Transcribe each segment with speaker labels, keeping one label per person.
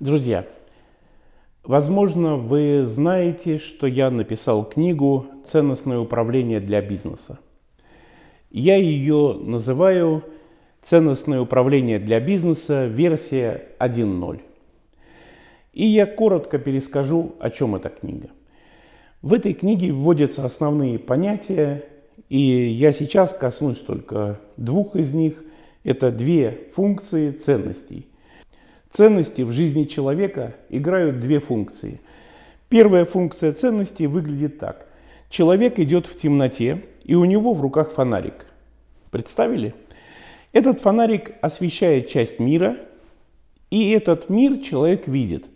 Speaker 1: Друзья, возможно, вы знаете, что я написал книгу «Ценностное управление для бизнеса». Я ее называю «Ценностное управление для бизнеса. Версия 1.0». И я коротко перескажу, о чем эта книга. В этой книге вводятся основные понятия, и я сейчас коснусь только двух из них. Это две функции ценностей. Ценности в жизни человека играют две функции. Первая функция ценностей выглядит так. Человек идет в темноте, и у него в руках фонарик. Представили? Этот фонарик освещает часть мира, и этот мир человек видит.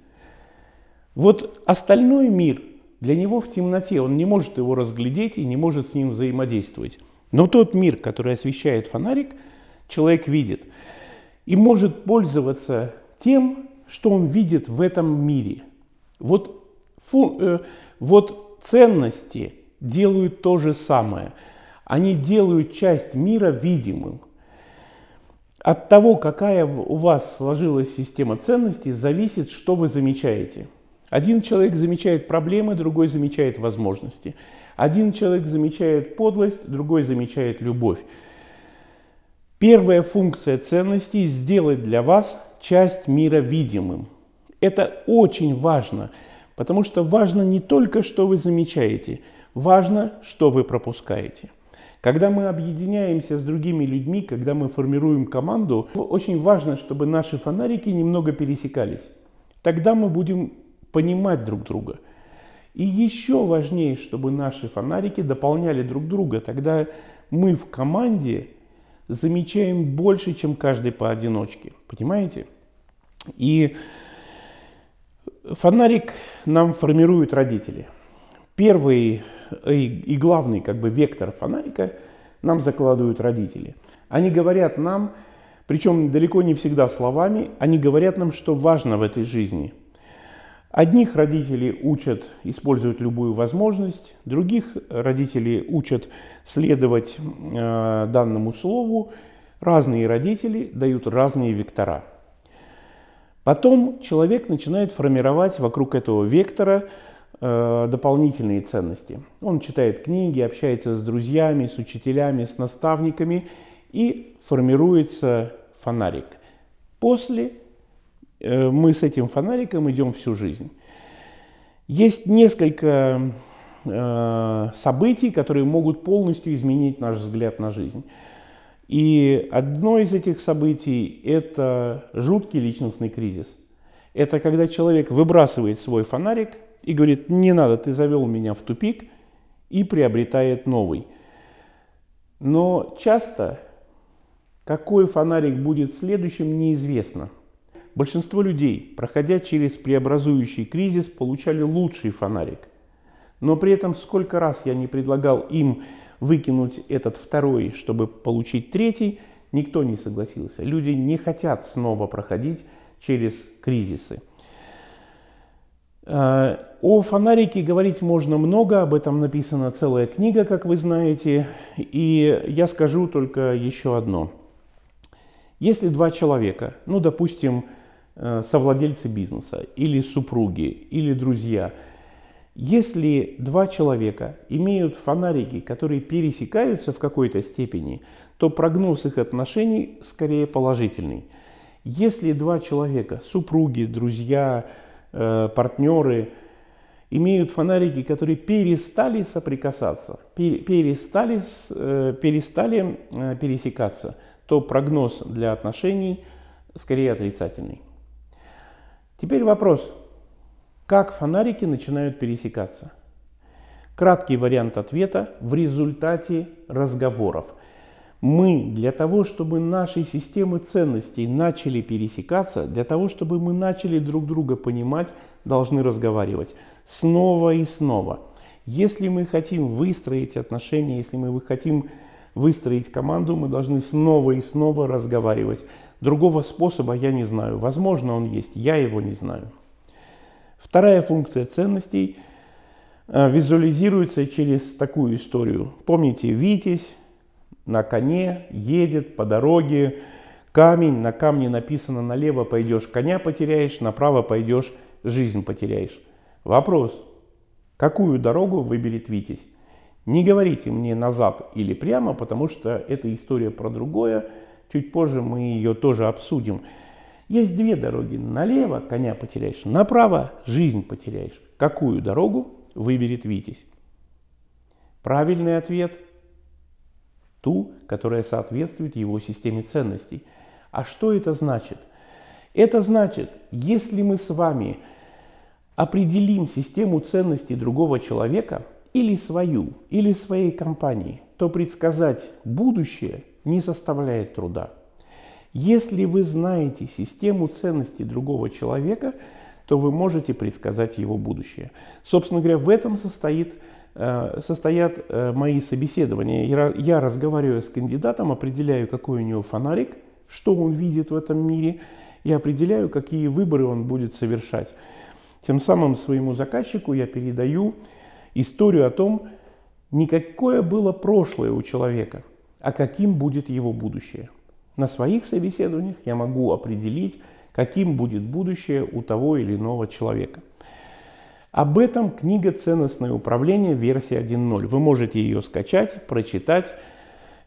Speaker 1: Вот остальной мир для него в темноте, он не может его разглядеть и не может с ним взаимодействовать. Но тот мир, который освещает фонарик, человек видит и может пользоваться тем, что он видит в этом мире. Вот, фу, э, вот ценности делают то же самое. Они делают часть мира видимым. От того, какая у вас сложилась система ценностей, зависит, что вы замечаете. Один человек замечает проблемы, другой замечает возможности. Один человек замечает подлость, другой замечает любовь. Первая функция ценностей – сделать для вас часть мира видимым. Это очень важно, потому что важно не только, что вы замечаете, важно, что вы пропускаете. Когда мы объединяемся с другими людьми, когда мы формируем команду, очень важно, чтобы наши фонарики немного пересекались. Тогда мы будем понимать друг друга. И еще важнее, чтобы наши фонарики дополняли друг друга. Тогда мы в команде замечаем больше, чем каждый поодиночке. Понимаете? И фонарик нам формируют родители. Первый и, и главный как бы вектор фонарика нам закладывают родители. Они говорят нам, причем далеко не всегда словами, они говорят нам, что важно в этой жизни – Одних родителей учат использовать любую возможность, других родителей учат следовать э, данному слову. Разные родители дают разные вектора. Потом человек начинает формировать вокруг этого вектора э, дополнительные ценности. Он читает книги, общается с друзьями, с учителями, с наставниками и формируется фонарик. После Э, мы с этим фонариком идем всю жизнь. Есть несколько э, событий, которые могут полностью изменить наш взгляд на жизнь. И одно из этих событий – это жуткий личностный кризис. Это когда человек выбрасывает свой фонарик и говорит, не надо, ты завел меня в тупик, и приобретает новый. Но часто какой фонарик будет следующим, неизвестно. Большинство людей, проходя через преобразующий кризис, получали лучший фонарик. Но при этом сколько раз я не предлагал им выкинуть этот второй, чтобы получить третий, никто не согласился. Люди не хотят снова проходить через кризисы. А, о фонарике говорить можно много, об этом написана целая книга, как вы знаете, и я скажу только еще одно. Если два человека, ну, допустим, Э, совладельцы бизнеса или супруги или друзья. Если два человека имеют фонарики, которые пересекаются в какой-то степени, то прогноз их отношений скорее положительный. Если два человека, супруги, друзья, э, партнеры, имеют фонарики, которые перестали соприкасаться, перестали, э, перестали пересекаться, то прогноз для отношений скорее отрицательный. Теперь вопрос, как фонарики начинают пересекаться? Краткий вариант ответа в результате разговоров. Мы для того, чтобы наши системы ценностей начали пересекаться, для того, чтобы мы начали друг друга понимать, должны разговаривать снова и снова. Если мы хотим выстроить отношения, если мы хотим выстроить команду, мы должны снова и снова разговаривать. Другого способа я не знаю. Возможно, он есть, я его не знаю. Вторая функция ценностей э, визуализируется через такую историю. Помните, Витязь на коне едет по дороге Камень, на камне написано налево пойдешь, коня потеряешь, направо пойдешь, жизнь потеряешь. Вопрос, какую дорогу выберет Витязь? Не говорите мне назад или прямо, потому что это история про другое. Чуть позже мы ее тоже обсудим. Есть две дороги. Налево коня потеряешь, направо жизнь потеряешь. Какую дорогу выберет Витязь? Правильный ответ – ту, которая соответствует его системе ценностей – а что это значит? Это значит, если мы с вами определим систему ценностей другого человека или свою, или своей компании, то предсказать будущее не составляет труда. Если вы знаете систему ценностей другого человека, то вы можете предсказать его будущее. Собственно говоря, в этом состоит, э, состоят э, мои собеседования. Я разговариваю с кандидатом, определяю, какой у него фонарик, что он видит в этом мире, и определяю, какие выборы он будет совершать. Тем самым своему заказчику я передаю историю о том, не какое было прошлое у человека, а каким будет его будущее. На своих собеседованиях я могу определить, каким будет будущее у того или иного человека. Об этом книга «Ценностное управление» версия 1.0. Вы можете ее скачать, прочитать,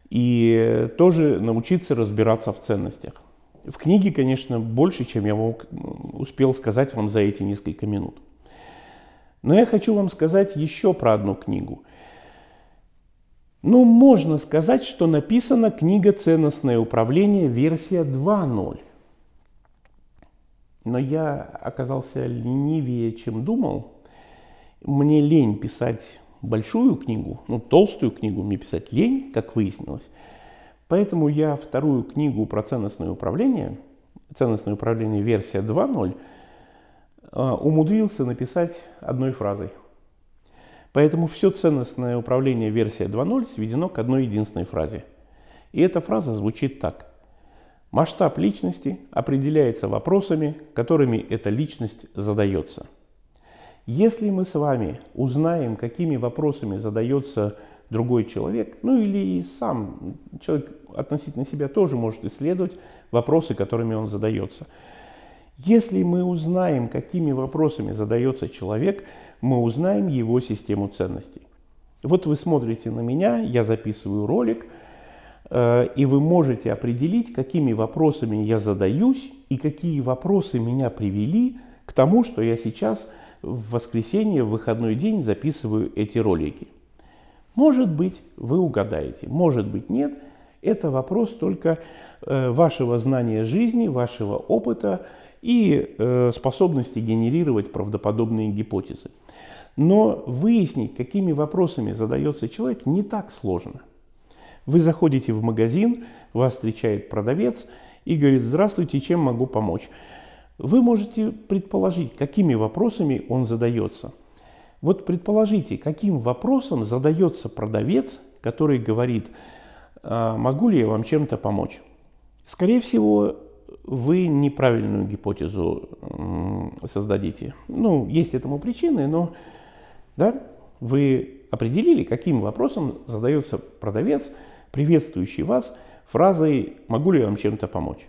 Speaker 1: и тоже научиться разбираться в ценностях. В книге, конечно, больше, чем я мог, успел сказать вам за эти несколько минут. Но я хочу вам сказать еще про одну книгу. Ну, можно сказать, что написана книга «Ценностное управление» версия 2.0. Но я оказался ленивее, чем думал. Мне лень писать большую книгу, ну, толстую книгу мне писать лень, как выяснилось. Поэтому я вторую книгу про ценностное управление, ценностное управление версия 2.0, а, умудрился написать одной фразой. Поэтому все ценностное управление версия 2.0 сведено к одной единственной фразе. И эта фраза звучит так. Масштаб личности определяется вопросами, которыми эта личность задается – если мы с вами узнаем, какими вопросами задается другой человек, ну или сам человек относительно себя тоже может исследовать вопросы, которыми он задается. Если мы узнаем, какими вопросами задается человек, мы узнаем его систему ценностей. Вот вы смотрите на меня, я записываю ролик, э, и вы можете определить, какими вопросами я задаюсь и какие вопросы меня привели к тому, что я сейчас в воскресенье, в выходной день записываю эти ролики. Может быть, вы угадаете, может быть, нет. Это вопрос только э, вашего знания жизни, вашего опыта и э, способности генерировать правдоподобные гипотезы. Но выяснить, какими вопросами задается человек, не так сложно. Вы заходите в магазин, вас встречает продавец и говорит, здравствуйте, чем могу помочь? Вы можете предположить, какими вопросами он задается. Вот предположите, каким вопросом задается продавец, который говорит, «А могу ли я вам чем-то помочь? Скорее всего, вы неправильную гипотезу создадите. Ну, есть этому причины, но да, вы определили, каким вопросом задается продавец, приветствующий вас фразой «могу ли я вам чем-то помочь?».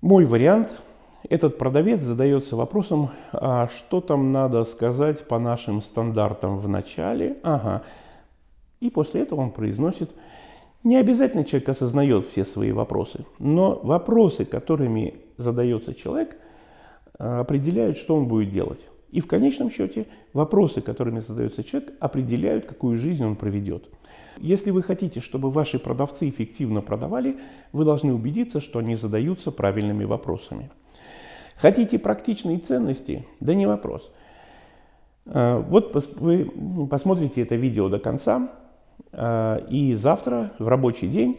Speaker 1: Мой вариант – этот продавец задается вопросом, а что там надо сказать по нашим стандартам в начале? Ага. И после этого он произносит, не обязательно человек осознает все свои вопросы, но вопросы, которыми задается человек, а, определяют, что он будет делать. И в конечном счете вопросы, которыми задается человек, определяют, какую жизнь он проведет. Если вы хотите, чтобы ваши продавцы эффективно продавали, вы должны убедиться, что они задаются правильными вопросами. Хотите практичные ценности? Да не вопрос. А, вот вы посмотрите это видео до конца, а, и завтра в рабочий день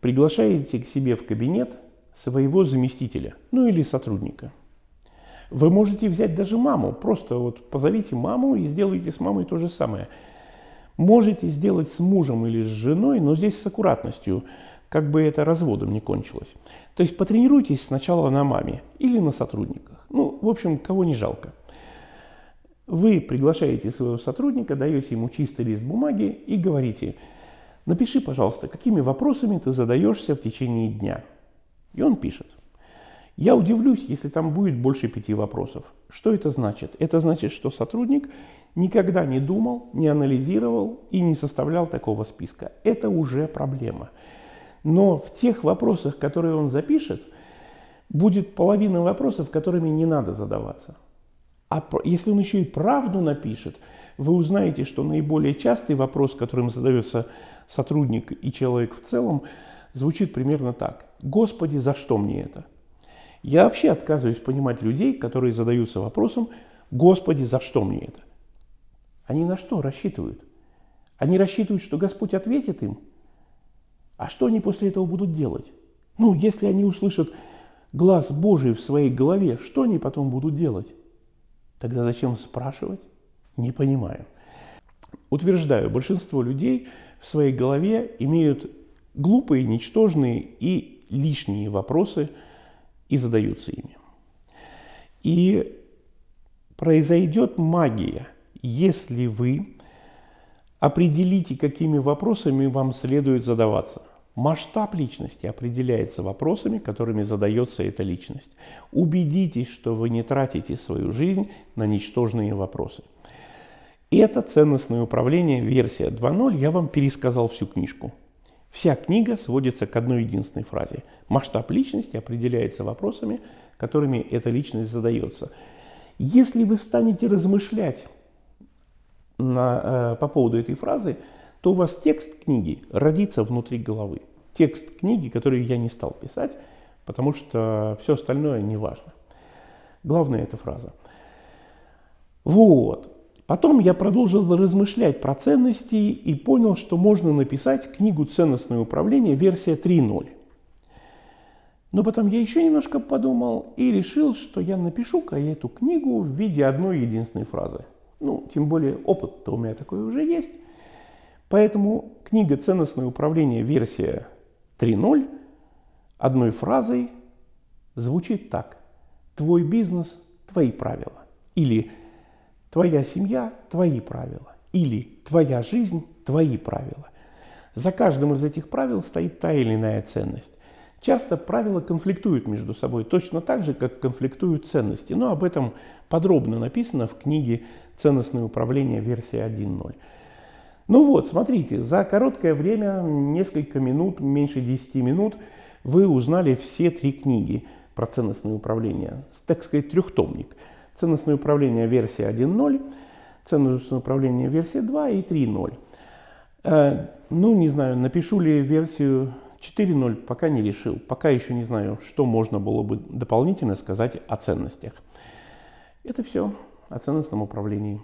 Speaker 1: приглашаете к себе в кабинет своего заместителя, ну или сотрудника. Вы можете взять даже маму, просто вот позовите маму и сделайте с мамой то же самое. Можете сделать с мужем или с женой, но здесь с аккуратностью – как бы это разводом не кончилось. То есть потренируйтесь сначала на маме или на сотрудниках. Ну, в общем, кого не жалко. Вы приглашаете своего сотрудника, даете ему чистый лист бумаги и говорите, напиши, пожалуйста, какими вопросами ты задаешься в течение дня. И он пишет. Я удивлюсь, если там будет больше пяти вопросов. Что это значит? Это значит, что сотрудник никогда не думал, не анализировал и не составлял такого списка. Это уже проблема. Но в тех вопросах, которые он запишет, будет половина вопросов, которыми не надо задаваться. А если он еще и правду напишет, вы узнаете, что наиболее частый вопрос, которым задается сотрудник и человек в целом, звучит примерно так. Господи, за что мне это? Я вообще отказываюсь понимать людей, которые задаются вопросом, Господи, за что мне это? Они на что рассчитывают? Они рассчитывают, что Господь ответит им. А что они после этого будут делать? Ну, если они услышат глаз Божий в своей голове, что они потом будут делать? Тогда зачем спрашивать? Не понимаю. Утверждаю, большинство людей в своей голове имеют глупые, ничтожные и лишние вопросы и задаются ими. И произойдет магия, если вы определите, какими вопросами вам следует задаваться. Масштаб личности определяется вопросами, которыми задается эта личность. Убедитесь, что вы не тратите свою жизнь на ничтожные вопросы. Это ценностное управление, версия 2.0, я вам пересказал всю книжку. Вся книга сводится к одной единственной фразе. Масштаб личности определяется вопросами, которыми эта личность задается. Если вы станете размышлять на, э, по поводу этой фразы, то у вас текст книги родится внутри головы. Текст книги, который я не стал писать, потому что все остальное не важно. Главное эта фраза. Вот. Потом я продолжил размышлять про ценности и понял, что можно написать книгу «Ценностное управление» версия 3.0. Но потом я еще немножко подумал и решил, что я напишу-ка эту книгу в виде одной единственной фразы. Ну, тем более опыт-то у меня такой уже есть. Поэтому книга «Ценностное управление» версия 3.0 одной фразой звучит так. Твой бизнес – твои правила. Или Твоя семья – твои правила. Или твоя жизнь – твои правила. За каждым из этих правил стоит та или иная ценность. Часто правила конфликтуют между собой точно так же, как конфликтуют ценности. Но об этом подробно написано в книге «Ценностное управление. Версия 1.0». Ну вот, смотрите, за короткое время, несколько минут, меньше 10 минут, вы узнали все три книги про ценностное управление. Так сказать, трехтомник – Ценностное управление версия 1.0, ценностное управление версия 2 и 3.0. Э, ну, не знаю, напишу ли версию 4.0, пока не решил. Пока еще не знаю, что можно было бы дополнительно сказать о ценностях. Это все о ценностном управлении.